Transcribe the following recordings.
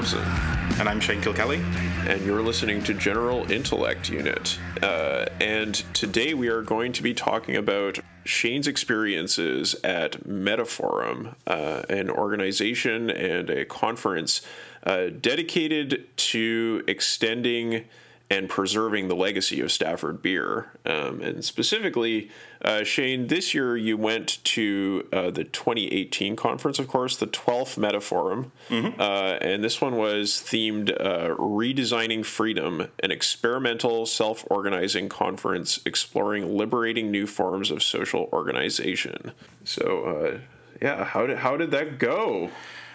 Thompson. And I'm Shane Kilkelly. And you're listening to General Intellect Unit. Uh, and today we are going to be talking about Shane's experiences at Metaforum, uh, an organization and a conference uh, dedicated to extending and preserving the legacy of Stafford Beer. Um, and specifically, uh, Shane, this year you went to uh, the 2018 conference, of course, the 12th Metaforum. Mm-hmm. Uh, and this one was themed uh, Redesigning Freedom, an experimental self organizing conference exploring liberating new forms of social organization. So, uh, yeah, how did, how did that go?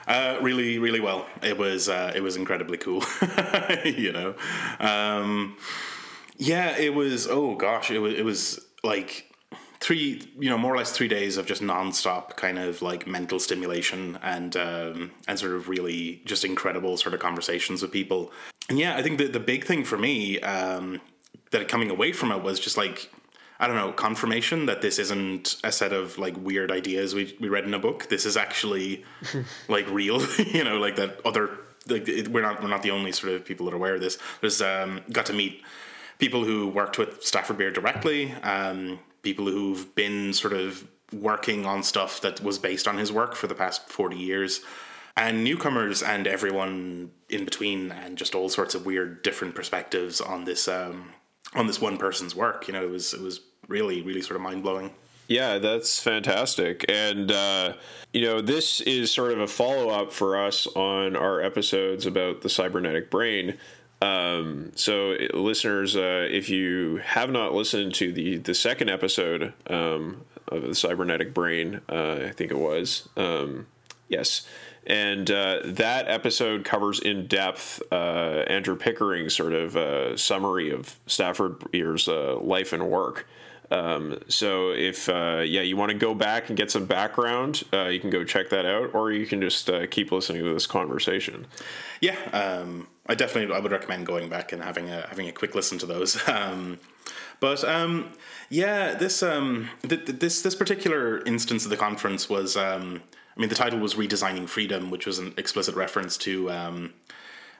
Uh, really, really well. It was uh, it was incredibly cool. you know, um, yeah, it was. Oh gosh, it was it was like three, you know, more or less three days of just nonstop kind of like mental stimulation and um, and sort of really just incredible sort of conversations with people. And yeah, I think the the big thing for me um, that coming away from it was just like I don't know, confirmation that this isn't a set of like weird ideas we, we read in a book. This is actually like real, you know, like that other, like it, we're not, we're not the only sort of people that are aware of this. There's, um, got to meet people who worked with Stafford Beer directly, um, people who've been sort of working on stuff that was based on his work for the past 40 years and newcomers and everyone in between and just all sorts of weird different perspectives on this um, on this one person's work. You know, it was it was really really sort of mind blowing. Yeah, that's fantastic. And, uh, you know, this is sort of a follow up for us on our episodes about the cybernetic brain. Um, so, listeners, uh, if you have not listened to the, the second episode um, of the cybernetic brain, uh, I think it was, um, yes, and uh, that episode covers in depth uh, Andrew Pickering's sort of uh, summary of Stafford Beer's uh, life and work. Um, so if uh, yeah you want to go back and get some background, uh, you can go check that out, or you can just keep listening to this conversation. Yeah, um, I definitely I would recommend going back and having a having a quick listen to those. Um, but um, yeah, this um, th- this this particular instance of the conference was um, I mean, the title was Redesigning Freedom, which was an explicit reference to um,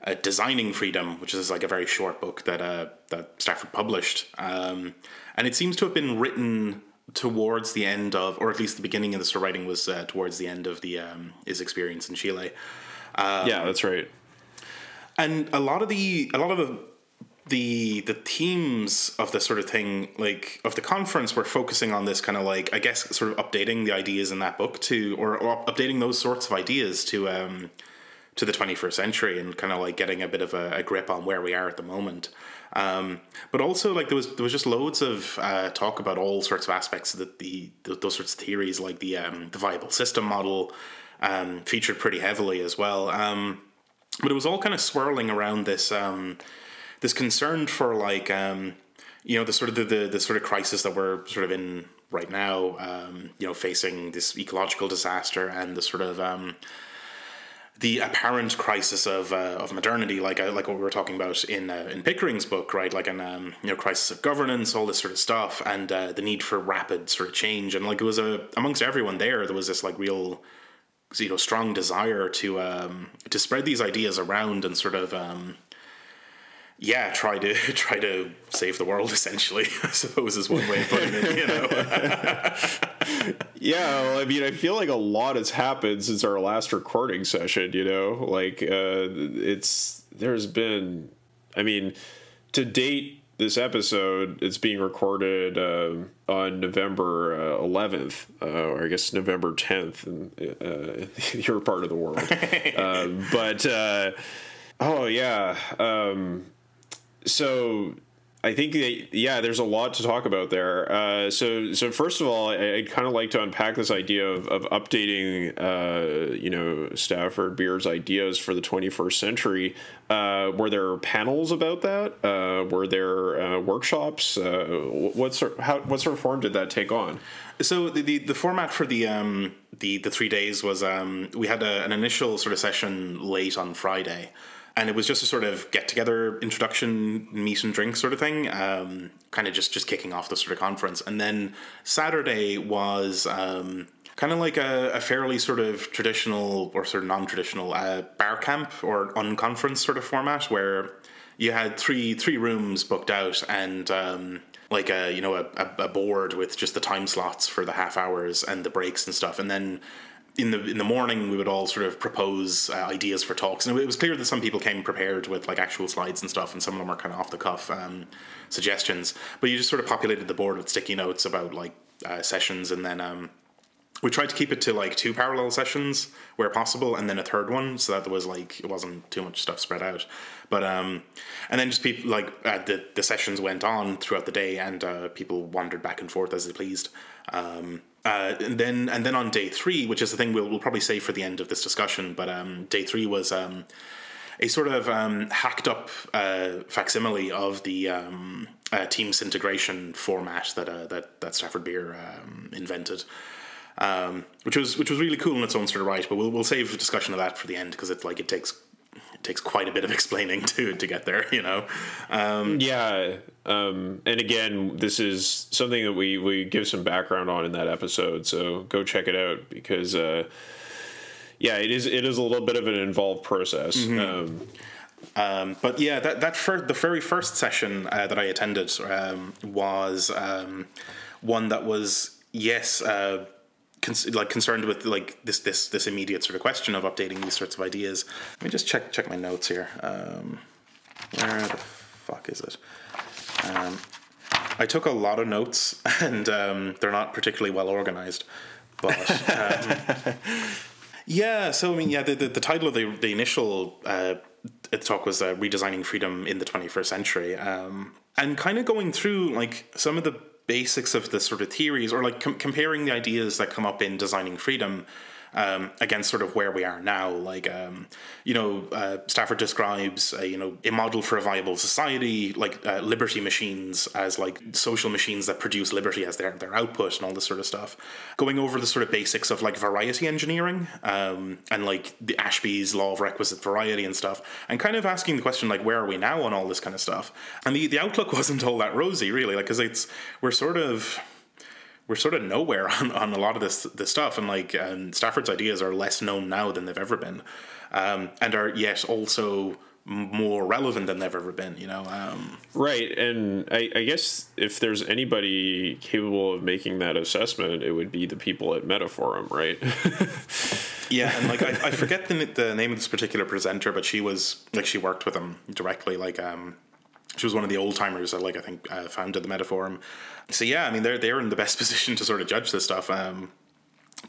uh, Designing Freedom, which is like a very short book that uh, that Stafford published, um, and it seems to have been written towards the end of, or at least the beginning of the writing was uh, towards the end of the um, his experience in Chile. Um, yeah, that's right. And a lot of the a lot of the the the themes of this sort of thing like of the conference were focusing on this kind of like i guess sort of updating the ideas in that book to or, or updating those sorts of ideas to um to the 21st century and kind of like getting a bit of a, a grip on where we are at the moment. Um, but also like there was there was just loads of uh, talk about all sorts of aspects that the, the, those sorts of theories like the um, the viable system model um, featured pretty heavily as well. Um, but it was all kind of swirling around this um, this concern for like um, you know the sort of the, the, the sort of crisis that we're sort of in right now. Um, you know, facing this ecological disaster and the sort of um, the apparent crisis of uh, of modernity, like uh, like what we were talking about in uh, in Pickering's book, right? Like an um, you know crisis of governance, all this sort of stuff, and uh, the need for rapid sort of change. And like it was a amongst everyone there, there was this like real you know strong desire to um, to spread these ideas around and sort of um, yeah, try to try to save the world. Essentially, I suppose is one way of putting it. You know. yeah, well, I mean, I feel like a lot has happened since our last recording session. You know, like uh, it's there's been, I mean, to date, this episode it's being recorded uh, on November uh, 11th, uh, or I guess November 10th in uh, your part of the world. Um, but uh, oh yeah. Um, so I think that yeah, there's a lot to talk about there. Uh, so so first of all, I, would kind of like to unpack this idea of, of updating, uh, you know, Stafford Beer's ideas for the 21st century. Uh, were there panels about that? Uh, were there uh, workshops? Uh, what sort how what sort of form did that take on? So the the, the format for the um the the three days was um we had a, an initial sort of session late on Friday and it was just a sort of get together introduction meet and drink sort of thing um, kind of just just kicking off the sort of conference. And then saturday was um, kind of like a, a, fairly sort of traditional or sort of non-traditional uh, bar camp or unconference sort of format where you had three three rooms booked out and um, like a you know a, a board with just the time slots for the half hours and the breaks and stuff. And then in the in the morning we would all sort of propose uh, ideas for talks. And it was clear that some people came prepared with like actual slides and stuff and some of them were kind of off the cuff um, suggestions. But you just sort of populated the board with sticky notes about like uh, sessions and then um, we tried to keep it to like two parallel sessions where possible and then a third one so that there was like it wasn't too much stuff spread out. But um and then just people like uh, the the sessions went on throughout the day and uh, people wandered back and forth as they pleased. Um uh, and then and then on day three, which is the thing we'll, we'll probably say for the end of this discussion, but um, day three was um, a sort of um, hacked up uh, facsimile of the um, uh, Team Syntegration format that uh, that that Stafford Beer um, invented, um, which was which was really cool in its own sort of right. But we'll we'll save the discussion of that for the end because it's like it takes takes quite a bit of explaining to to get there. You know. Um, yeah, um, and again, this is something that we we give some background on in that episode. So go check it out because. Uh, yeah, it is. It is a little bit of an involved process. Mm-hmm. Um, um, but yeah, that that fir- the very first session uh, that I attended um, was um, one that was yes, uh, like concerned with like this this this immediate sort of question of updating these sorts of ideas. Let me just check check my notes here. Um, where the fuck is it? Um, I took a lot of notes, and um, they're not particularly well organized. But um, yeah, so I mean, yeah, the the, the title of the the initial uh, talk was uh, redesigning freedom in the 21st century, um, and kind of going through like some of the basics of the sort of theories or like com- comparing the ideas that come up in designing freedom um, against sort of where we are now. Like, um, you know, uh, Stafford describes, uh, you know, a model for a viable society, like uh, liberty machines as like social machines that produce liberty as their, their output and all this sort of stuff. Going over the sort of basics of like variety engineering um, and like the Ashby's law of requisite variety and stuff, and kind of asking the question, like, where are we now on all this kind of stuff? And the, the outlook wasn't all that rosy, really, like, because it's, we're sort of, we're sort of nowhere on, on a lot of this this stuff, and like um, Stafford's ideas are less known now than they've ever been, um, and are yet also more relevant than they've ever been. You know, um, right? And I, I, guess if there's anybody capable of making that assessment, it would be the people at Metaforum, right? yeah, and like I, I forget the the name of this particular presenter, but she was like she worked with him directly, like um she was one of the old timers that like I think uh, founded the Metaforum. So yeah, I mean they're they're in the best position to sort of judge this stuff. Um,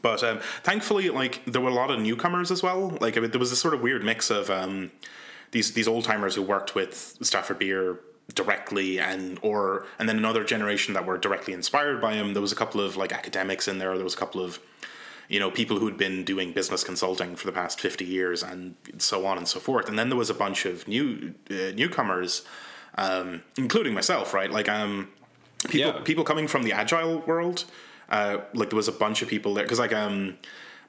but um, thankfully, like there were a lot of newcomers as well. Like I mean, there was a sort of weird mix of um, these these old timers who worked with Stafford Beer directly and or and then another generation that were directly inspired by him. There was a couple of like academics in there. There was a couple of you know people who'd been doing business consulting for the past 50 years and so on and so forth and then there was a bunch of new uh, newcomers um, including myself, right? Like, um, people yeah. people coming from the agile world, uh, like there was a bunch of people there because like um,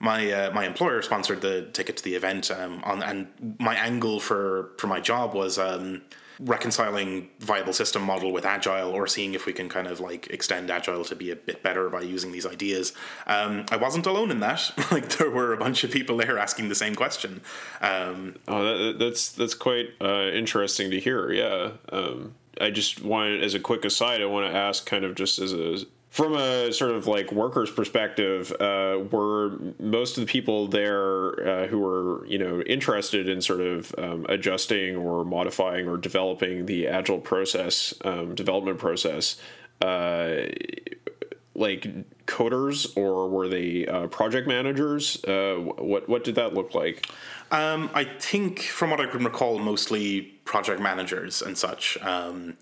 my uh, my employer sponsored the ticket to the event, um, on and my angle for for my job was um reconciling viable system model with agile or seeing if we can kind of like extend agile to be a bit better by using these ideas. Um, i wasn't alone in that. Like there were a bunch of people there asking the same question. Um, oh that, that's that's quite uh, interesting to hear yeah. Um, i just wanted as a quick aside i want to ask kind of just as a from a sort of like workers perspective uh, were most of the people there uh, who were you know interested in sort of um, adjusting or modifying or developing the agile process um, development process uh, like coders or were they uh, project managers? Uh, what what did that look like? Um, I think from what I can recall mostly project managers and such. Um,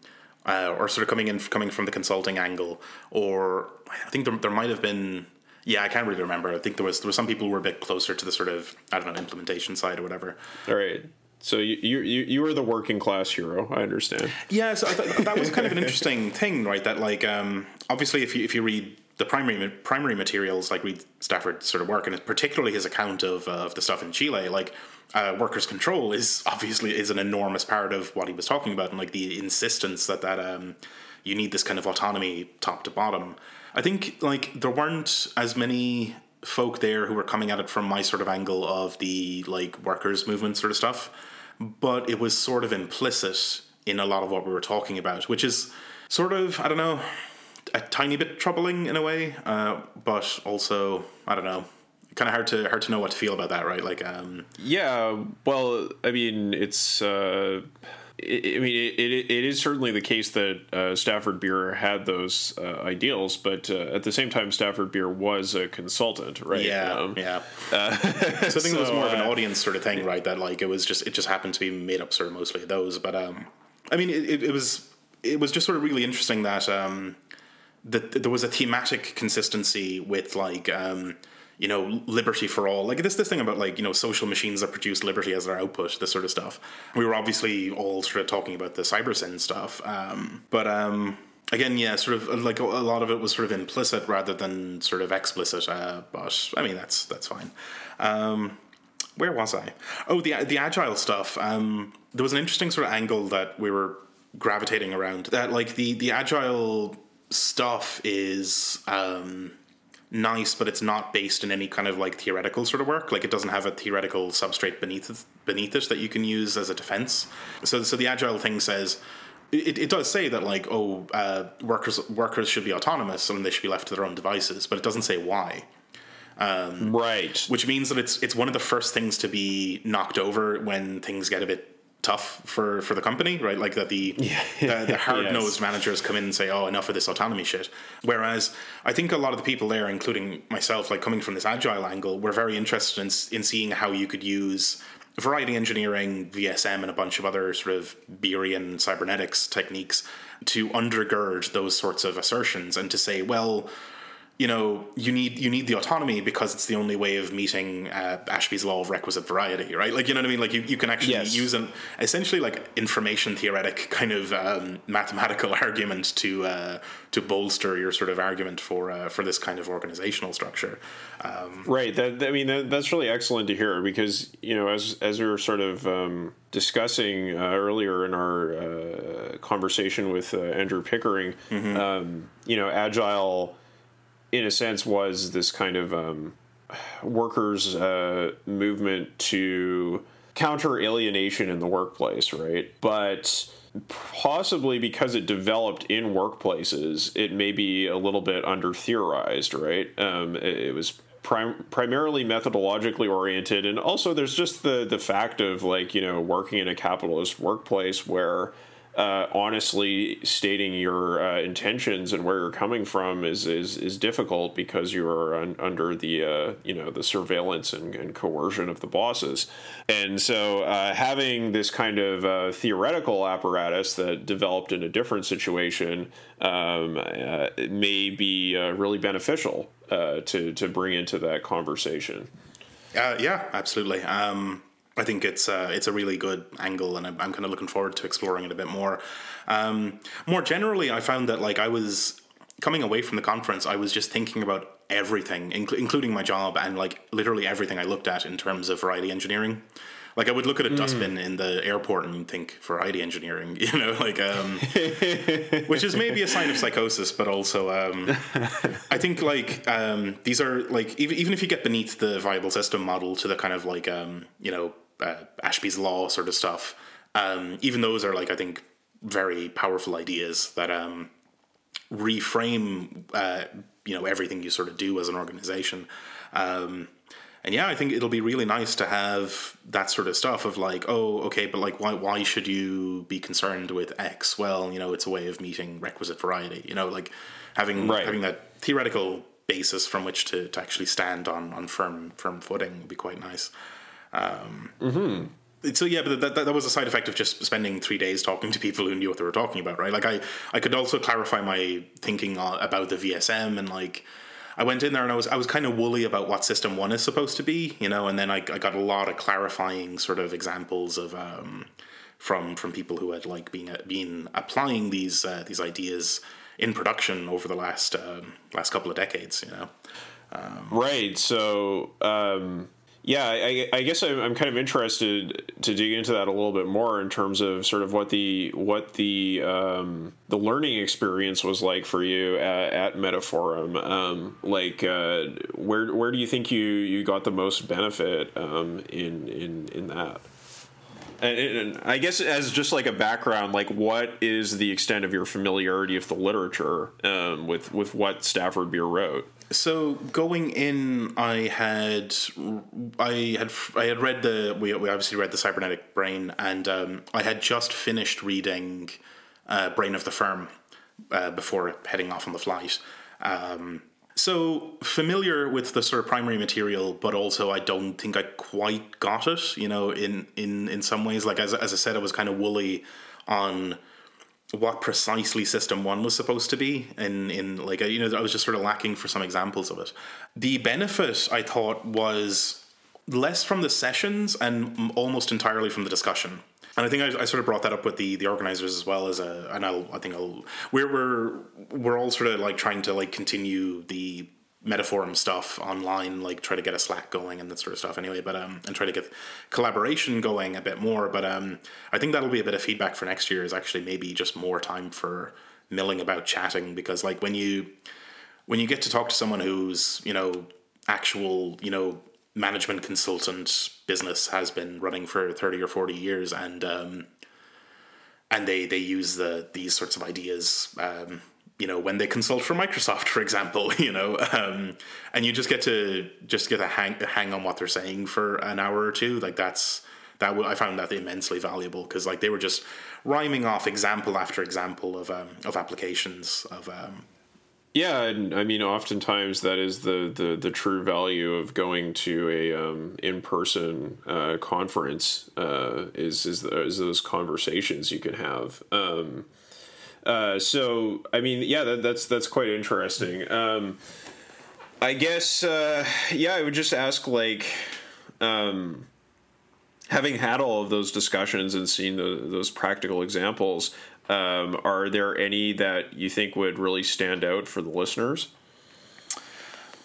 uh, or sort of coming in coming from the consulting angle, or I think there, there might have been. Yeah, I can't really remember. I think there was there were some people who were a bit closer to the sort of I don't know implementation side or whatever. All right. So you you you were the working class hero. I understand. Yeah, so th- that was kind of an interesting thing, right? That like um, obviously if you if you read the primary primary materials like read Stafford's sort of work and particularly his account of uh, of the stuff in Chile, like uh, workers' control is obviously is an enormous part of what he was talking about, and like the insistence that that um, you need this kind of autonomy top to bottom. I think like there weren't as many folk there who were coming at it from my sort of angle of the like workers movement sort of stuff, but it was sort of implicit in a lot of what we were talking about, which is sort of I don't know a tiny bit troubling in a way, uh, but also I don't know, kind of hard to hard to know what to feel about that, right? Like, um, yeah, well, I mean, it's. Uh, I mean, it, it, it is certainly the case that uh, Stafford Beer had those uh, ideals, but uh, at the same time, Stafford Beer was a consultant, right? Yeah, um, yeah. Uh, so I think so, it was more of an uh, audience sort of thing, right? That like it was just it just happened to be made up sort of mostly of those, but um, I mean, it, it was it was just sort of really interesting that um, that there was a thematic consistency with like um, you know liberty for all. Like this this thing about like you know social machines that produce liberty as their output this sort of stuff. We were obviously all sort of talking about the cybersyn stuff um, but um, again yeah sort of like a, lot of it was sort of implicit rather than sort of explicit uh, but i mean that's that's fine. Um, where was i? Oh the the agile stuff um, there was an interesting sort of angle that we were gravitating around that like the the agile stuff is um, nice, but it's not based in any kind of like theoretical sort of work. Like it doesn't have a theoretical substrate beneath it, beneath it that you can use as a defense. So, so the agile thing says. It, it does say that like oh uh, workers workers should be autonomous and they should be left to their own devices, but it doesn't say why. Um, right. Which means that it's it's one of the first things to be knocked over when things get a bit tough for for the company, right? Like that the yeah. the, the hard nosed yes. managers come in and say, "Oh, enough of this autonomy shit." Whereas I think a lot of the people there, including myself, like coming from this agile angle, were very interested in in seeing how you could use variety engineering, VSM, and a bunch of other sort of Beerian cybernetics techniques to undergird those sorts of assertions and to say, well you know you need you need the autonomy because it's the only way of meeting uh, Ashby's law of requisite variety, right? Like you know what I mean? Like you, you can actually yes. use an essentially like information theoretic kind of um, mathematical argument to uh, to bolster your sort of argument for uh, for this kind of organizational structure. Um, right. That, I mean that, that's really excellent to hear because you know as as we were sort of um, discussing uh, earlier in our uh, conversation with uh, Andrew Pickering, mm-hmm. Um, you know, agile in a sense, was this kind of um, workers' uh, movement to counter alienation in the workplace, right? But possibly because it developed in workplaces, it may be a little bit under theorized, right? Um, it, it, was prim- primarily methodologically oriented, and also there's just the the fact of like you know working in a capitalist workplace where uh, honestly stating your uh, intentions and where you're coming from is is, is difficult because you are un- under the uh, you know the surveillance and, and, coercion of the bosses, and so uh, having this kind of uh, theoretical apparatus that developed in a different situation um, uh, may be really beneficial to to bring into that conversation. yeah, absolutely. Um I think it's uh, it's a really good angle, and I'm, I'm kind of looking forward to exploring it a bit more. Um, more generally, I found that like I was coming away from the conference, I was just thinking about everything, inc- including my job, and like literally everything I looked at in terms of variety engineering. Like I would look at a mm. dustbin in the airport and think variety engineering, you know, like um, which is maybe a sign of psychosis, but also um, I think like um, these are like even even if you get beneath the viable system model to the kind of like um, you know uh, Ashby's law sort of stuff. Um, even those are like I think very powerful ideas that um, reframe uh, you know everything you sort of do as an organization. Um, and yeah, I think it'll be really nice to have that sort of stuff of like, oh, okay, but like, why why should you be concerned with X? Well, you know, it's a way of meeting requisite variety. You know, like having right. having that theoretical basis from which to, to actually stand on on firm firm footing would be quite nice. Um, mm-hmm. So yeah, but that, that, that was a side effect of just spending three days talking to people who knew what they were talking about, right? Like I I could also clarify my thinking about the VSM and like I went in there and I was I was kind of woolly about what System One is supposed to be, you know, and then I, I got a lot of clarifying sort of examples of um, from from people who had like been been applying these uh, these ideas in production over the last uh, last couple of decades, you know. Um, right. So. Um yeah, I, I guess I'm, I'm kind of interested to dig into that a little bit more in terms of sort of what the what the um, the learning experience was like for you at, at Metaforum. Um, like, uh, where where do you think you, you got the most benefit um, in in in that? And, and, I guess as just like a background, like what is the extent of your familiarity of the literature um, with with what Stafford Beer wrote? So going in, I had I had I had read the we, we obviously read the cybernetic brain, and um, I had just finished reading uh, Brain of the Firm uh, before heading off on the flight. Um, so familiar with the sort of primary material, but also I don't think I quite got it. You know, in in in some ways, like as as I said, I was kind of woolly on what precisely system one was supposed to be in in like you know i was just sort of lacking for some examples of it. The benefit i thought was less from the sessions and almost entirely from the discussion. And I think I, I, sort of brought that up with the the organizers as well as a, and I'll, I think I'll, we're we're we're all sort of like trying to like continue the metaforum stuff online, like try to get a Slack going and that sort of stuff. Anyway, but um, and try to get collaboration going a bit more. But um, I think that'll be a bit of feedback for next year. Is actually maybe just more time for milling about chatting because like when you when you get to talk to someone who's you know actual you know management consultant business has been running for 30 or 40 years and um, and they they use the these sorts of ideas um, you know when they consult for Microsoft, for example, you know, um, and you just get to just get a hang hang on what they're saying for an hour or two. Like that's that w- I found that immensely valuable because like they were just rhyming off example after example of um, of applications of. Um, yeah, and I mean, oftentimes that is the, the, the true value of going to a um, in person uh, conference uh, is is, the, is those conversations you can have. Um, uh, so I mean, yeah, that, that's that's quite interesting. Um, I guess, uh, yeah, I would just ask like, um, having had all of those discussions and seen the, those practical examples, um, are there any that you think would really stand out for the listeners?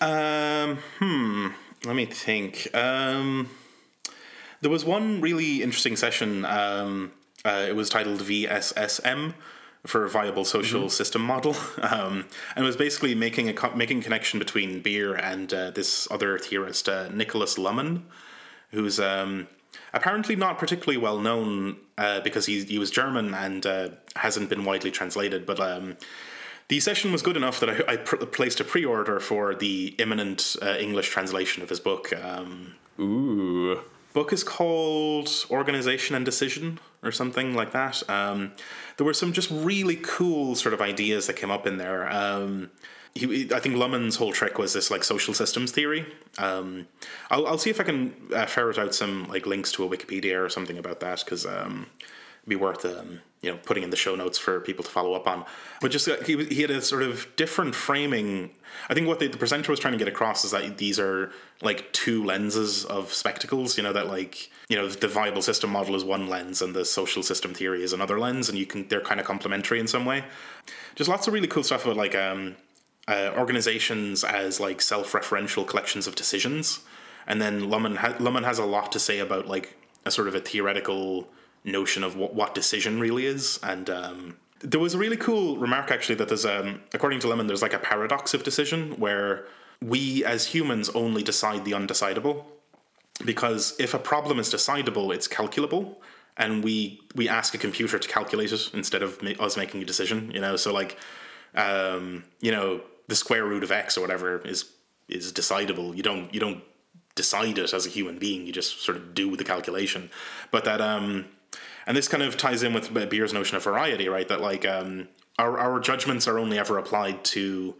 Um, hmm. Let me think. Um, there was one really interesting session. Um, uh, it was titled VSSM, for a viable social mm-hmm. system model, um, and was basically making a co- making connection between beer and uh, this other theorist, uh, Nikolaus Luhmann, who's um, apparently not particularly well known uh, because he he was German and uh, hasn't been widely translated, but. Um, the session was good enough that I, I pr- placed a pre-order for the imminent uh, English translation of his book. Um, Ooh book is called Organization and Decision or something like that. Um, there were some just really cool sort of ideas that came up in there. Um, he, I think Luhmann's whole trick was this like social systems theory. Um, I'll, I'll see if I can uh, ferret out some like links to a Wikipedia or something about that because um, be worth um, you know putting in the show notes for people to follow up on. But just uh, he he had a sort of different framing. I think what the, the presenter was trying to get across is that these are like two lenses of spectacles. You know that like you know the viable system model is one lens and the social system theory is another lens, and you can they're kind of complementary in some way. Just lots of really cool stuff about like um, uh, organizations as like self-referential collections of decisions, and then Luhmann ha- Luhmann has a lot to say about like a sort of a theoretical notion of what, what decision really is. And um, there was a really cool remark actually that there's, um, according to Luhmann, there's like a paradox of decision where we as humans only decide the undecidable. Because if a problem is decidable, it's calculable, and we we ask a computer to calculate it instead of ma- us making a decision. You know, so like, um, you know, the square root of x or whatever is is decidable. You don't you don't decide it as a human being. You just sort of do the calculation. But that um, and this kind of ties in with Beer's notion of variety, right? That like um, our our judgments are only ever applied to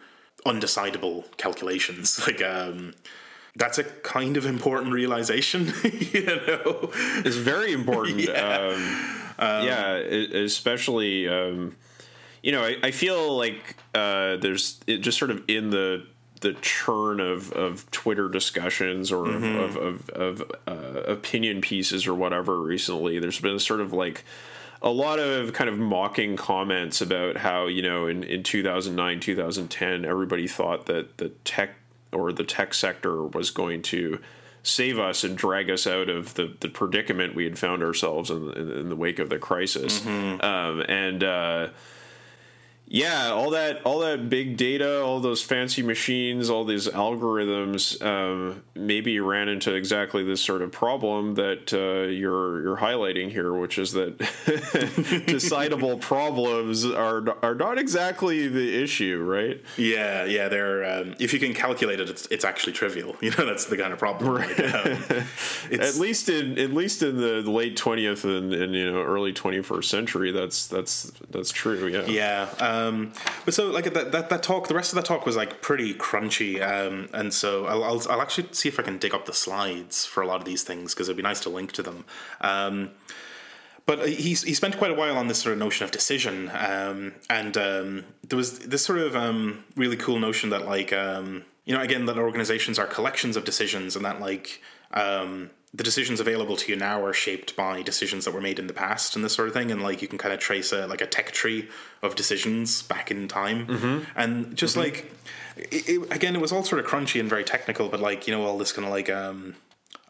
undecidable calculations. Like um, that's a kind of important realization, you know. It's very important. yeah. Um, um, yeah, especially. Um, you know, I, I feel like uh, there's it just sort of in the the churn of, of Twitter discussions or mm-hmm. of, of, of uh, opinion pieces or whatever recently, there's been sort of like a lot of kind of mocking comments about how, you know, in, in 2009, 2010, everybody thought that the tech or the tech sector was going to save us and drag us out of the, the predicament we had found ourselves in, in, in the wake of the crisis. Um, and uh, yeah, all that all that big data, all those fancy machines, all these algorithms, um, maybe ran into exactly this sort of problem that uh, you're you're highlighting here, which is that decidable problems are are not exactly the issue, right? Yeah, yeah. They're um, if you can calculate it, it's, it's actually trivial. You know, that's the kind of problem. Like, um, at least in at least in the late twentieth and, and you know early twenty first century, that's that's that's true. Yeah. Yeah. Um, but so like that, that that talk, the rest of that talk was like pretty crunchy, um, and so I'll, I'll, I'll actually see if I can dig up the slides for a lot of these things because it'd be nice to link to them. Um, but he he spent quite a while on this sort of notion of decision, um, and um, there was this sort of um, really cool notion that like um, you know again that organizations are collections of decisions, and that like the decisions available to you now are shaped by decisions that were made in the past and this sort of thing and like you can kind of trace a like a tech tree of decisions back in time mm-hmm. and just mm-hmm. like it, it, again it was all sort of crunchy and very technical but like you know all this kind of like um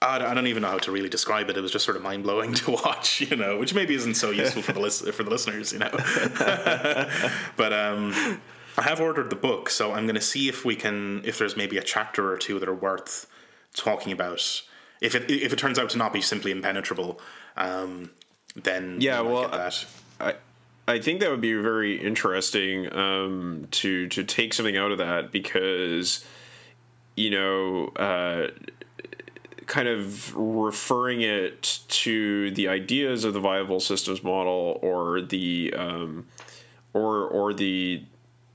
I don't even know how to really describe it. It was just sort of mind blowing to watch, you know, which maybe isn't so useful for the list for the listeners, you know. but um, I have ordered the book, so I'm going to see if we can, if there's maybe a chapter or two that are worth talking about if it if it turns out to not be simply impenetrable, um, then yeah, well, I I think that would be very interesting um, to to take something out of that because you know. Uh, kind of referring it to the ideas of the viable systems model or the um, or or the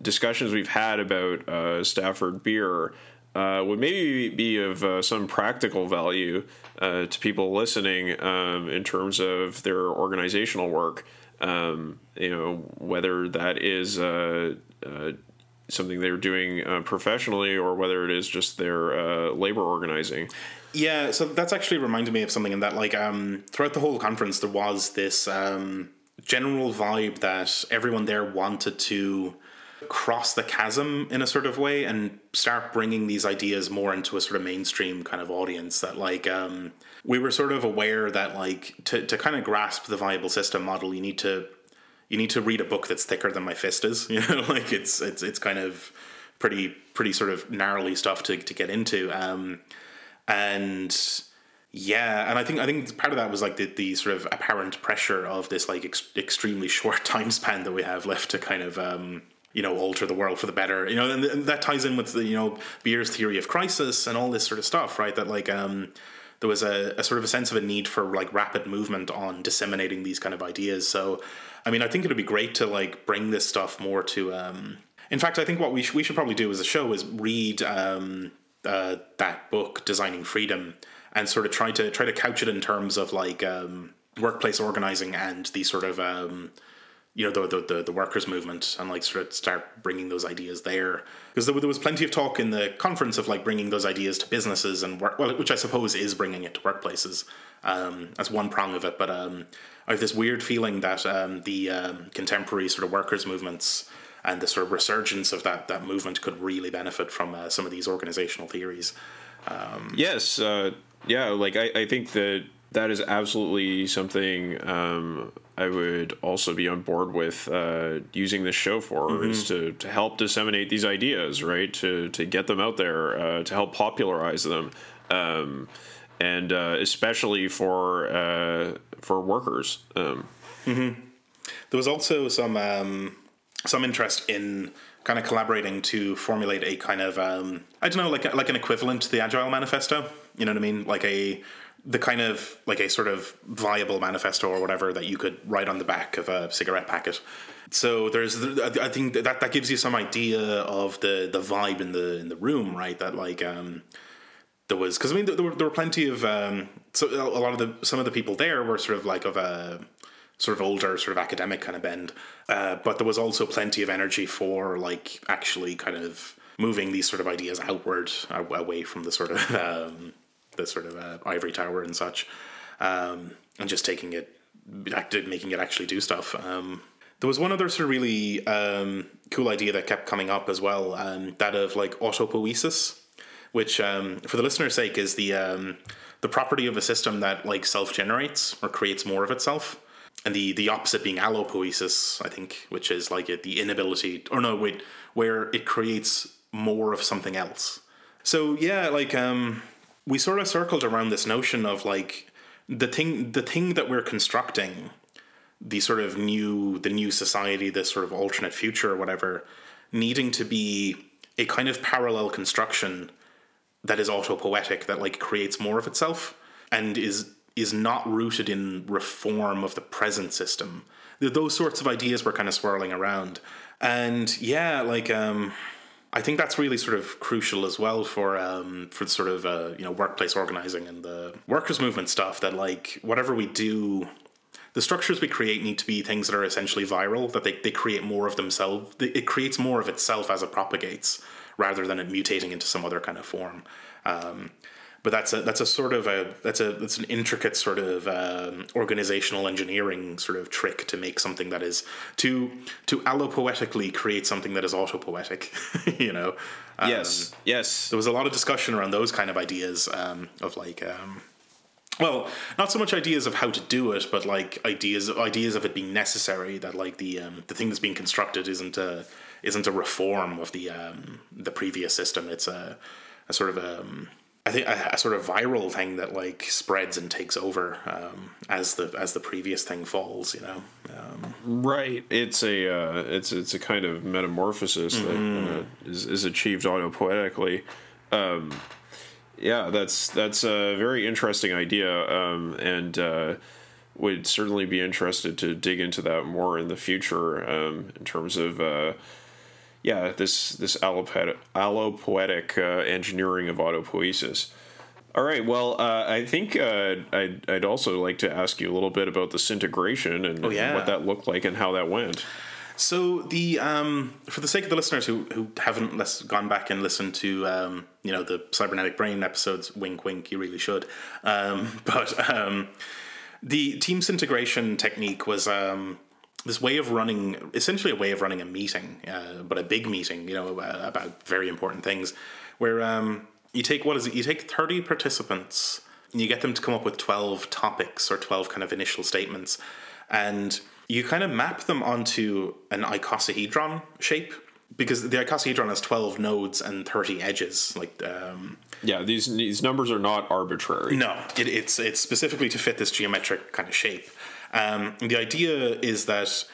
discussions we've had about uh, Stafford Beer uh, would maybe be of uh, some practical value uh, to people listening um, in terms of their organizational work. Um, you know, whether that is uh, uh, something they're doing uh, professionally or whether it is just their labor organizing. Yeah, so that's actually reminded me of something in that, like, um, throughout the whole conference, there was this um, general vibe that everyone there wanted to cross the chasm in a sort of way and start bringing these ideas more into a sort of mainstream kind of audience that like um, we were sort of aware that like to, to kind of grasp the viable system model you need to you need to read a book that's thicker than my fist is you know like it's it's it's kind of pretty pretty sort of narrowly stuff to, to get into um, and yeah, and I think I think part of that was like the, the sort of apparent pressure of this like ex- extremely short time span that we have left to kind of um, you know alter the world for the better you know and, that ties in with the you know beer's theory of crisis and all this sort of stuff right? That like um there was a, a sort of a sense of a need for like rapid movement on disseminating these kind of ideas. So i mean i think it would be great to like bring this stuff more to um in fact i think what we, sh- we should probably do as a show is read um uh, that book designing freedom and sort of try to try to couch it in terms of like um workplace organizing and the sort of um you know the, the the, workers movement and like sort of start bringing those ideas there. Because there, there, was plenty of talk in the conference of like bringing those ideas to businesses and work well which I suppose is bringing it to workplaces um, as one prong of it. But um, I have this weird feeling that um, the um, contemporary sort of workers movements and the sort of resurgence of that that movement could really benefit from uh, some of these organizational theories. Um, yes uh, yeah like I, I think that that is absolutely something um, I would also be on board with uh, using this show for mm-hmm. is to, to help disseminate these ideas, right? To to get them out there, uh, to help popularize them, um, and uh, especially for uh, for workers. Um, mm-hmm. There was also some um, some interest in kind of collaborating to formulate a kind of um, I don't know, like like an equivalent to the Agile Manifesto. You know what I mean? Like a the kind of like a sort of viable manifesto or whatever that you could write on the back of a cigarette packet. So there's, I think that that gives you some idea of the the vibe in the in the room, right? That like um, there was because I mean there were there were plenty of um, so a lot of the some of the people there were sort of like of a sort of older sort of academic kind of bend, uh, but there was also plenty of energy for like actually kind of moving these sort of ideas outward away from the sort of um, the sort of uh, ivory tower and such, um, and just taking it, making it actually do stuff. Um, there was one other sort of really um, cool idea that kept coming up as well, um, that of like autopoiesis. which um, for the listener's sake is the the property of a system that like self generates or creates more of itself. And the, the opposite being allopoiesis, I think, which is like it, the inability, or no, wait, where it creates more of something else. So yeah, like um, we sort of circled around this notion of like the thing, the thing that we're constructing, the sort of new, the new society, this sort of alternate future or whatever, needing to be a kind of parallel construction that is autopoietic, that like creates more of itself and is is not rooted in reform of the present system. Those sorts of ideas were kind of swirling around, and yeah, like um, I think that's really sort of crucial as well for um, for sort of uh, you know workplace organizing and the workers movement stuff. That like whatever we do, the structures we create need to be things that are essentially viral. That they they create more of themselves. It creates more of itself as it propagates, rather than it mutating into some other kind of form. Um, but that's a that's a sort of a that's a that's an intricate sort of um, organizational engineering sort of trick to make something that is to to allopoietically create something that is autopoietic you know? Um, yes yes. There was a lot of discussion around those kind of ideas um, of like um, well not so much ideas of how to do it but like ideas ideas of it being necessary that like the um, the thing that's being constructed isn't a isn't a reform of the um, the previous system. It's a, a sort of a I think a, a, sort of viral thing that like spreads and takes over um, as the as the previous thing falls. You know, um, right? It's a uh, it's it's a kind of metamorphosis mm-hmm. that uh, is, is achieved autopoietically. Um, yeah, that's that's a very interesting idea, um, and uh, would certainly be interested to dig into that more in the future um, in terms of uh, yeah, this this allopoietic, allopoietic uh, engineering of autopoiesis. All right. Well, uh, I think uh, I'd, I'd also like to ask you a little bit about the syntegration and, oh, yeah. and what that looked like and how that went. So the um, for the sake of the listeners who who haven't less, gone back and listened to um, you know the cybernetic brain episodes, wink wink, you really should. Um, but um, the team syntegration technique was um, this way of running, essentially a way of running a meeting, uh, but a big meeting, you know, uh, about very important things, where um, you take what is it? You take thirty participants and you get them to come up with twelve topics or twelve kind of initial statements, and you kind of map them onto an icosahedron shape because the icosahedron has 12 nodes and 30 edges like um, yeah these these numbers are not arbitrary no it, it's it's specifically to fit this geometric kind of shape um, the idea is that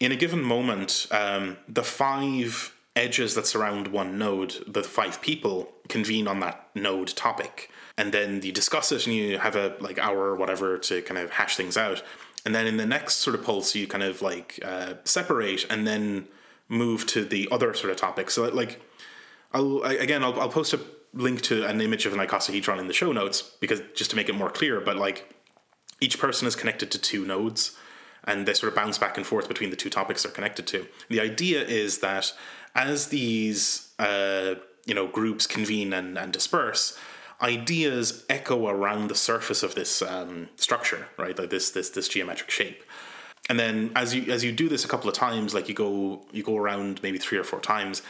in a given moment, um, the five edges that surround one node, the five people convene on that node topic, and then you discuss it and you have a like hour or whatever to kind of hash things out. And then in the next sort of pulse, you kind of like uh, separate and then move to the other sort of topic. So like, I'll again, I'll, I'll post a link to an image of an icosahedron in the show notes because just to make it more clear. But like, each person is connected to two nodes and they sort of bounce back and forth between the two topics they're connected to. The idea is that as these uh, you know groups convene and, and disperse, ideas echo around the surface of this um, structure, right? Like this this this geometric shape. And then as you as you do this a couple of times, like you go you go around maybe three or four times,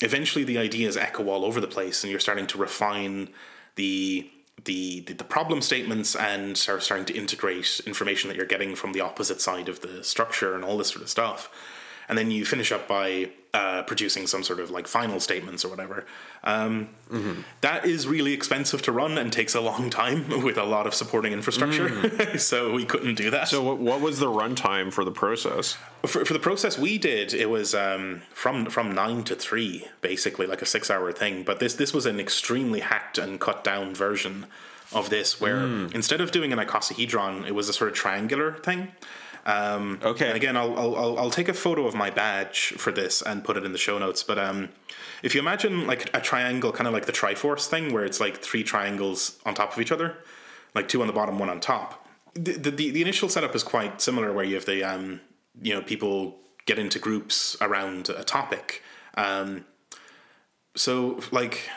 eventually the ideas echo all over the place, and you're starting to refine the the, the, the problem statements and are starting to integrate information that you're getting from the opposite side of the structure and all this sort of stuff. And then you finish up by uh, producing some sort of like final statements or whatever. Um, mm-hmm. that is really expensive to run and takes a long time with a lot of supporting infrastructure. Mm. so we couldn't do that. So what was the runtime for the process? For, for the process we did, it was um, from from nine to three, basically like a six hour thing. But this this was an extremely hacked and cut down version of this, where mm. instead of doing an icosahedron, it was a sort of triangular thing. Um, okay. And again, I'll, I'll I'll take a photo of my badge for this and put it in the show notes. But um, if you imagine like a triangle, kind of like the Triforce thing, where it's like three triangles on top of each other, like two on the bottom, one on top. The the, the initial setup is quite similar, where you have the um, you know people get into groups around a topic. Um, so like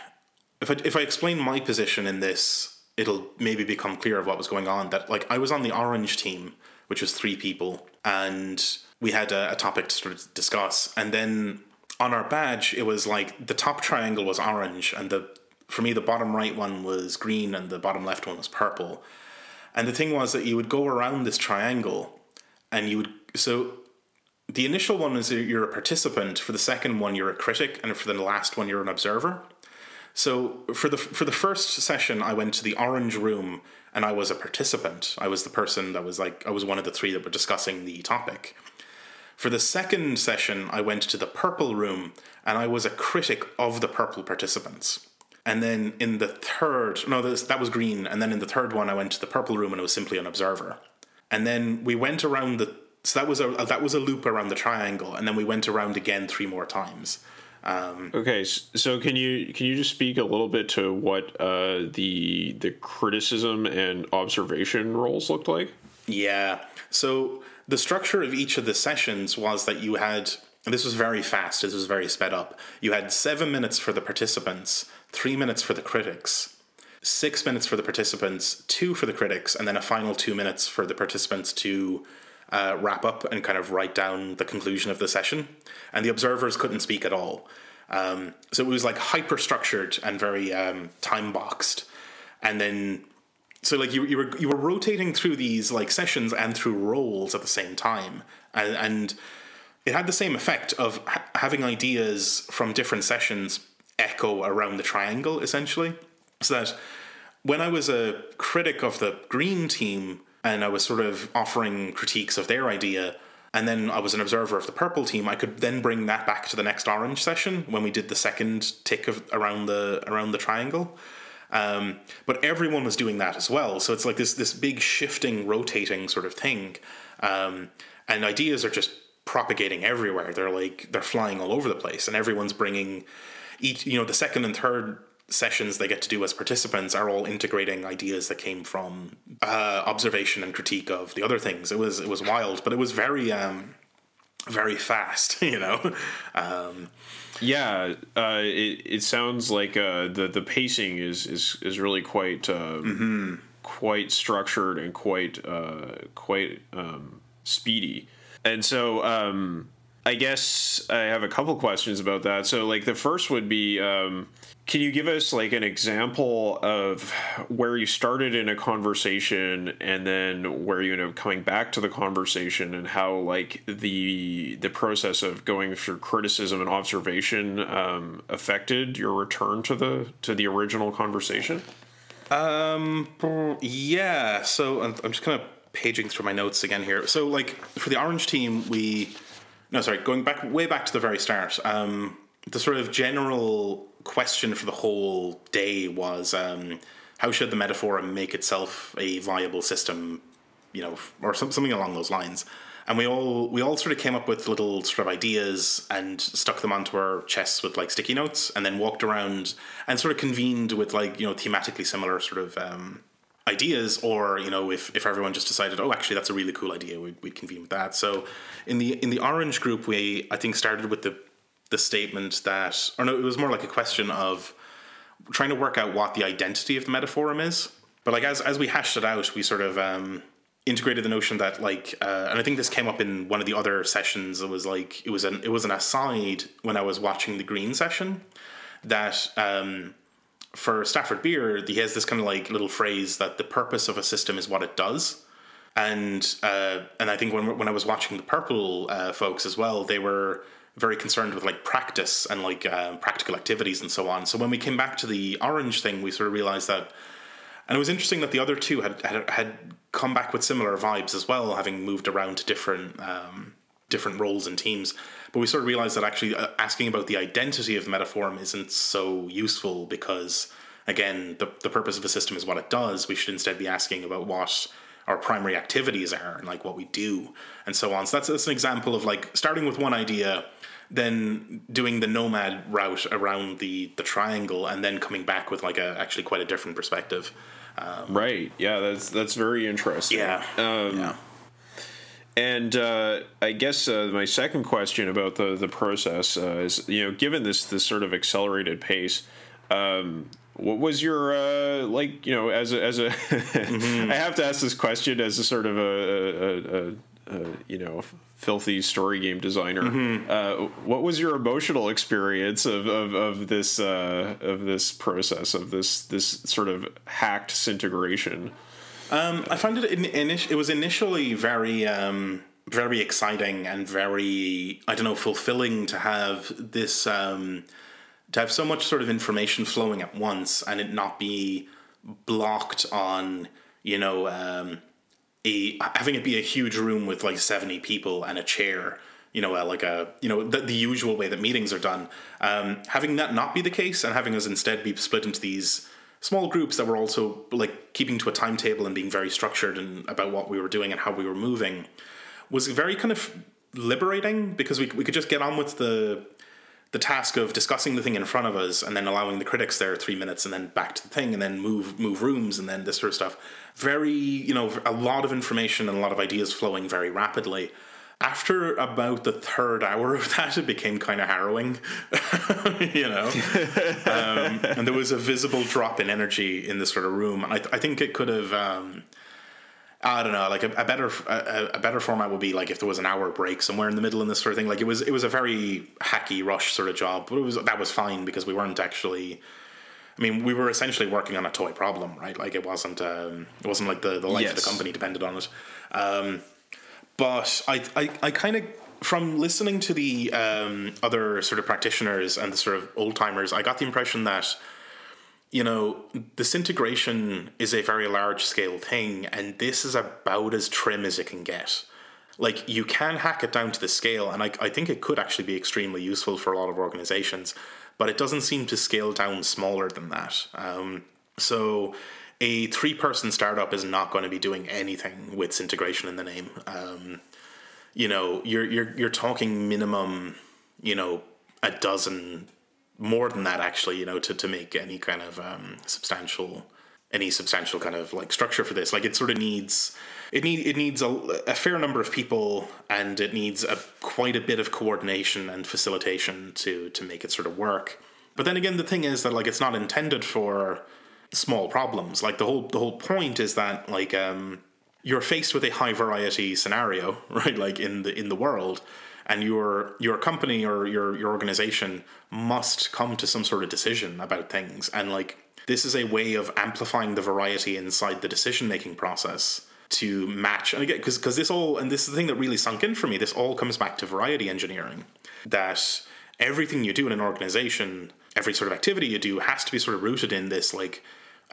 if I if I explain my position in this, it'll maybe become clear of what was going on. That like I was on the orange team which was three people, and we had a, a topic to sort of discuss. And then on our badge, it was like the top triangle was orange, and the for me, the bottom right one was green and the bottom left one was purple. And the thing was that you would go around this triangle and you would. So the initial one is you're a participant, for the second one, you're a critic, and for the last one, you're an observer. So for the for the first session, I went to the orange room and I was a participant. I was the person that was like I was one of the three that were discussing the topic. For the second session, I went to the purple room and I was a critic of the purple participants. And then in the third, no, that was green. And then in the third one, I went to the purple room and it was simply an observer. And then we went around the, so that was a that was a loop around the triangle, and then we went around again three more times. Um, okay, so can you can you just speak a little bit to what uh, the the criticism and observation roles looked like? Yeah. So the structure of each of the sessions was that you had this was very fast. This was very sped up. You had seven minutes for the participants, three minutes for the critics, six minutes for the participants, two for the critics, and then a final two minutes for the participants to uh, wrap up and kind of write down the conclusion of the session. And the observers couldn't speak at all. Um, so it was like hyper structured and very um, time boxed. And then, so like you, you were you were rotating through these like sessions and through roles at the same time, and, and it had the same effect of ha- having ideas from different sessions echo around the triangle essentially, so that when I was a critic of the green team and I was sort of offering critiques of their idea. And then I was an observer of the purple team. I could then bring that back to the next orange session when we did the second tick of around the around the triangle. Um, but everyone was doing that as well. So it's like this this big shifting, rotating sort of thing. Um, and ideas are just propagating everywhere. They're like they're flying all over the place, and everyone's bringing each. You know, the second and third sessions they get to do as participants are all integrating ideas that came from uh, observation and critique of the other things. It was it was wild, but it was very um, very fast. You know. Um, yeah, uh, it it sounds like uh, the the pacing is is is really quite uh, mm-hmm. quite structured and quite uh, quite um, speedy, and so. I guess I have a couple questions about that. So, like, the first would be um, can you give us like an example of where you started in a conversation and then where you end up coming back to the conversation and how like the the process of going through criticism and observation um, affected your return to the to the original conversation? Um, yeah. So I'm just kind of paging through my notes again here. So like for the orange team, we no sorry going back way back to the very start. Um, the sort of general question for the whole day was um, how should the Metaforum make itself a viable system, you know, or some, something along those lines. And we all we all sort of came up with little sort of ideas and stuck them onto our chests with like sticky notes, and then walked around and sort of convened with like you know thematically similar sort of um, ideas or you know if, if everyone just decided oh actually that's a really cool idea we'd, we'd convene with that so in the in the orange group we i think started with the the statement that, or no, it was more like a question of trying to work out what the identity of the Metaforum is. But like as as we hashed it out, we sort of um, integrated the notion that like, uh, and I think this came up in one of the other sessions. It was like it was an it was an aside when I was watching the Green session that. Um, for Stafford Beer, he has this kind of like little phrase that the purpose of a system is what it does, and uh, and I think when when I was watching the Purple uh, folks as well, they were very concerned with like practice and like uh, practical activities and so on. So when we came back to the orange thing, we sort of realized that, and it was interesting that the other two had had, had come back with similar vibes as well, having moved around to different um, different roles and teams. But we sort of realized that actually uh, asking about the identity of Metaforum isn't so useful because again, the the purpose of a system is what it does. We should instead be asking about what our primary activities are and like what we do and so on. So that's that's an example of like starting with one idea then doing the nomad route around the the triangle and then coming back with like a actually quite a different perspective. Um, right. Yeah that's that's very interesting. Yeah. Um, yeah and uh, I guess uh, my second question about the the process uh, is, you know, given this this sort of accelerated pace, um, what was your uh, like? You know, as a as a, mm-hmm. I have to ask this question as a sort of a, a, a uh, you know filthy story game designer. Mm-hmm. Uh, what was your emotional experience of of, of this uh, of this process of this this sort of hacked Syntegration? Um, I found it in, in, it was initially very um, very exciting and very I don't know fulfilling to have this um, to have so much sort of information flowing at once and it not be blocked on you know um, a having it be a huge room with like 70 people and a chair you know uh, like a you know the, the, usual way that meetings are done. Um, having that not be the case and having us instead be split into these small groups that were also like keeping to a timetable and being very structured and about what we were doing and how we were moving was very kind of liberating because we, we could just get on with the the task of discussing the thing in front of us and then allowing the critics there three minutes and then back to the thing and then move move rooms and then this sort of stuff. Very, you know, a lot of information and a lot of ideas flowing very rapidly. After about the third hour of that, it became kind of harrowing, you know. um, and there was a visible drop in energy in this sort of room, and I, I think it could have. Um, I don't know, like a, a better a, a, better format would be like if there was an hour break somewhere in the middle in this sort of thing. Like it was it was a very hacky rush sort of job, but it was that was fine because we weren't actually. I mean, we were essentially working on a toy problem, right? Like it wasn't um, it wasn't like the the life yes. of the company depended on it. Um, but I I, I kind of from listening to the um, other sort of practitioners and the sort of old timers, I got the impression that you know, Syntegration is a very large scale thing, and this is about as trim as it can get. Like, you can hack it down to the scale, and I, I think it could actually be extremely useful for a lot of organizations, but it doesn't seem to scale down smaller than that. Um, so, a three person startup is not going to be doing anything with Syntegration in the name. Um, you know, you're, you're, you're talking minimum, you know, a dozen more than that actually you know to, to make any kind of um, substantial any substantial kind of like structure for this like it sort of needs it need it needs a, a fair number of people and it needs a quite a bit of coordination and facilitation to to make it sort of work but then again the thing is that like it's not intended for small problems. Like the whole the whole point is that like um you're faced with a high variety scenario right? Like in the in the world and your your company or your your organization must come to some sort of decision about things. And like this is a way of amplifying the variety inside the decision making process to match and again because because this all and this is the thing that really sunk in for me this all comes back to variety engineering that everything you do in an organization every sort of activity you do has to be sort of rooted in this like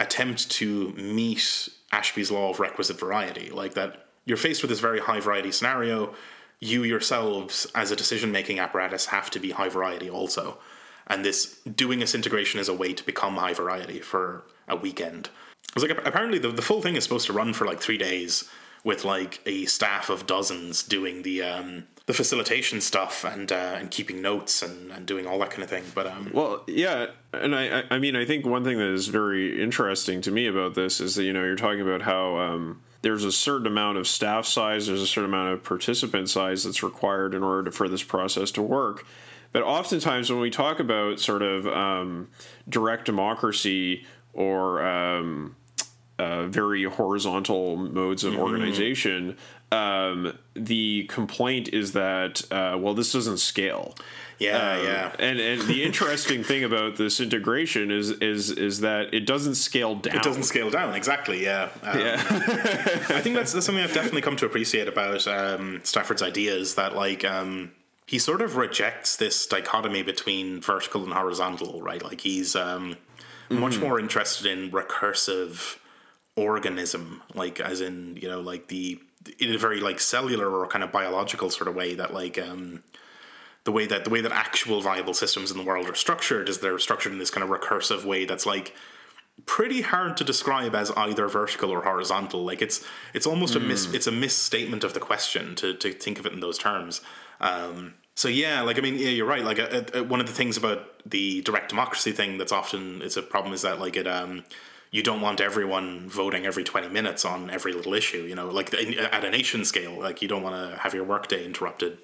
attempt to meet Ashby's law of requisite variety like that you're faced with this very high variety scenario. You yourselves as a decision making apparatus have to be high variety also. And this doing this Syntegration is a way to become high variety for a weekend. It's like apparently the, the full thing is supposed to run for like three days with like a staff of dozens doing the um, the facilitation stuff and uh, and keeping notes and, and doing all that kind of thing. But um, well, yeah, and I I mean I think one thing that is very interesting to me about this is that you know you're talking about how um, there's a certain amount of staff size, there's a certain amount of participant size that's required in order to, for this process to work. But oftentimes, when we talk about sort of um, direct democracy or um, uh, very horizontal modes of mm-hmm. organization, um, the complaint is that uh, well, this doesn't scale. Yeah, uh, yeah. And and the interesting thing about this Syntegration is is is that it doesn't scale down. It doesn't scale down exactly. Yeah. Um, yeah. I think that's, that's something I've definitely come to appreciate about um, Stafford's ideas. That like um, he sort of rejects this dichotomy between vertical and horizontal. Right. Like he's um, much more interested in recursive organism, like as in you know like the in a very like cellular or kind of biological sort of way that like um the way that the way that actual viable systems in the world are structured is they're structured in this kind of recursive way that's like pretty hard to describe as either vertical or horizontal like it's it's almost mm. a mis hmm. it's a misstatement of the question to to think of it in those terms um so yeah like i mean yeah you're right like uh, uh, one of the things about the direct democracy thing that's often it's a problem is that like it um you don't want everyone voting every 20 minutes on every little issue you know like at a nation scale like you don't want to have your workday interrupted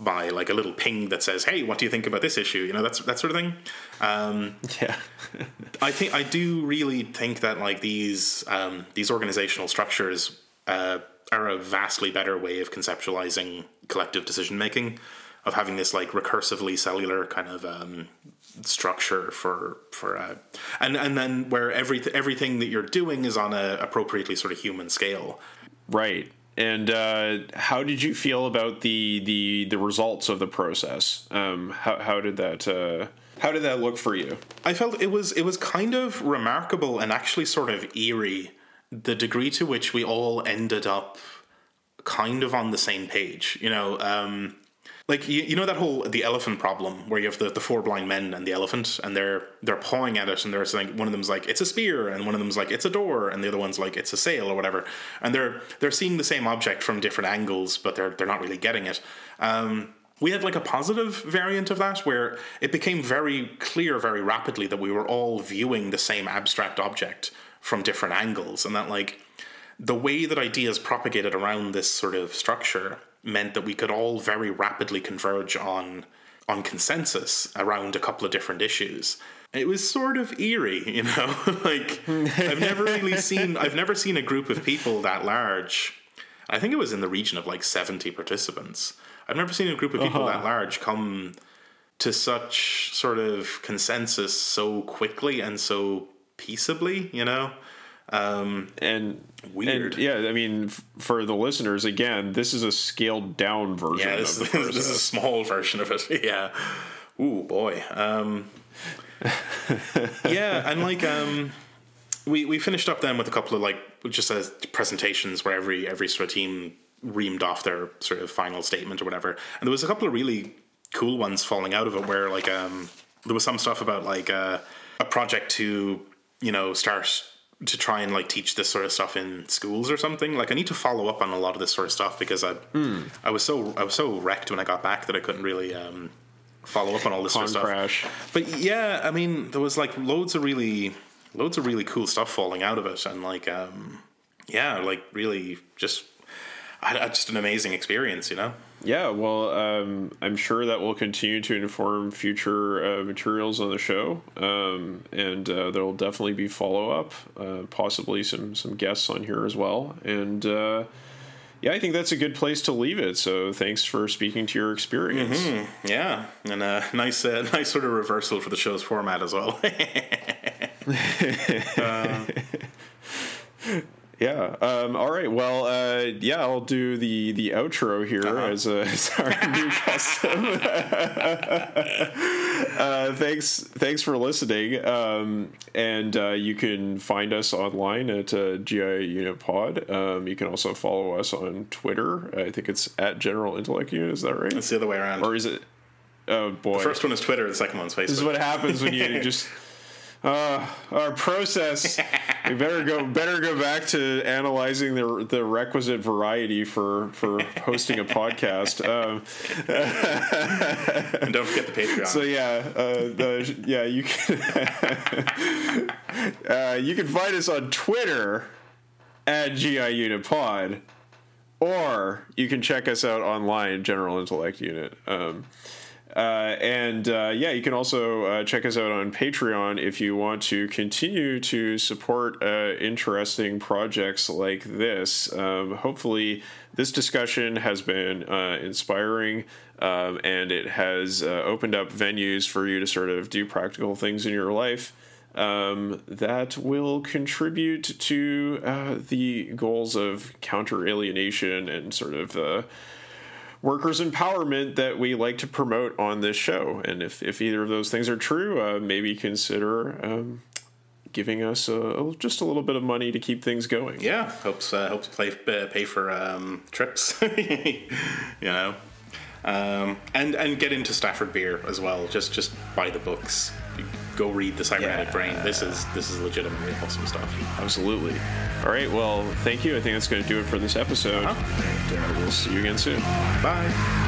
by like a little ping that says hey what do you think about this issue? You know that's that sort of thing. Um, yeah. I think i do really think that like these um, these organizational structures uh, are a vastly better way of conceptualizing collective decision making, of having this like recursively cellular kind of um, structure for for a, and and then where every everything that you're doing is on a appropriately sort of human scale. Right. And uh, how did you feel about the the the results of the process? Um, how how did that uh, how did that look for you? I felt it was it was kind of remarkable and actually sort of eerie the degree to which we all ended up kind of on the same page. You know, um, like you, you know that whole the elephant problem where you have the, the four blind men and the elephant and they're they're pawing at it and they're saying one of them's like it's a spear and one of them's like it's a door and the other one's like it's a sail or whatever and they're they're seeing the same object from different angles but they're they're not really getting it. Um, we had like a positive variant of that where it became very clear very rapidly that we were all viewing the same abstract object from different angles and that like the way that ideas propagated around this sort of structure meant that we could all very rapidly converge on on consensus around a couple of different issues. It was sort of eerie, you know. like I've never really seen I've never seen a group of people that large. I think it was in the region of like 70 participants. I've never seen a group of people uh-huh. that large come to such sort of consensus so quickly and so peaceably, you know. Um, and weird. And, yeah, I mean, f- for the listeners, again, this is a scaled down version. Yeah, this, this is a small version of it. Yeah. Ooh boy. Um, yeah, and like um, we we finished up then with a couple of like just as presentations where every every sort of team reamed off their sort of final statement or whatever, and there was a couple of really cool ones falling out of it where like um, there was some stuff about like uh, a project to you know start to try and like teach this sort of stuff in schools or something. Like I need to follow up on a lot of this sort of stuff because I mm. I was so I was so wrecked when I got back that I couldn't really um, follow up on all this sort of stuff. Crash. But yeah, I mean there was like loads of really loads of really cool stuff falling out of it and like um, yeah, like really just just an amazing experience, you know. Yeah, well, um, I'm sure that will continue to inform future uh, materials on the show, um, and uh, there will definitely be follow up, uh, possibly some some guests on here as well, and uh, yeah, I think that's a good place to leave it. So thanks for speaking to your experience. Mm-hmm. Yeah, and a nice uh, nice sort of reversal for the show's format as well. Yeah. Um, all right. Well, uh, yeah, I'll do the the outro here uh-huh. as, a, as our new custom. uh, thanks, thanks for listening. Um, and uh, you can find us online at uh, GI Unit Pod. Um, you can also follow us on Twitter. I think it's at General Intellect Unit. Is that right? It's the other way around. Or is it? Oh boy. The first one is Twitter. The second one's Facebook. This is what happens when you just uh, our process. we better go. Better go back to analyzing the the requisite variety for for hosting a podcast. Um, and don't forget the Patreon. So yeah, uh, the, yeah, you can uh, you can find us on Twitter at GI Unit Pod, or you can check us out online, General Intellect Unit. Um, uh, and uh, yeah, you can also uh, check us out on Patreon if you want to continue to support uh, interesting projects like this. Um, hopefully, this discussion has been uh, inspiring um, and it has uh, opened up venues for you to sort of do practical things in your life. Um, that will contribute to the goals of counter alienation and sort of workers' empowerment that we like to promote on this show. And if, if either of those things are true, uh, maybe consider um, giving us a, just a little bit of money to keep things going. Yeah, helps uh, helps pay pay for um, trips. you know, um, and and get into Stafford Beer as well. Just just buy the books go read the cybernetic yeah. brain. This is this is legitimately awesome stuff. Absolutely. All right. Well, thank you. I think that's going to do it for this episode. Uh-huh. And uh, we'll see you again soon. Bye.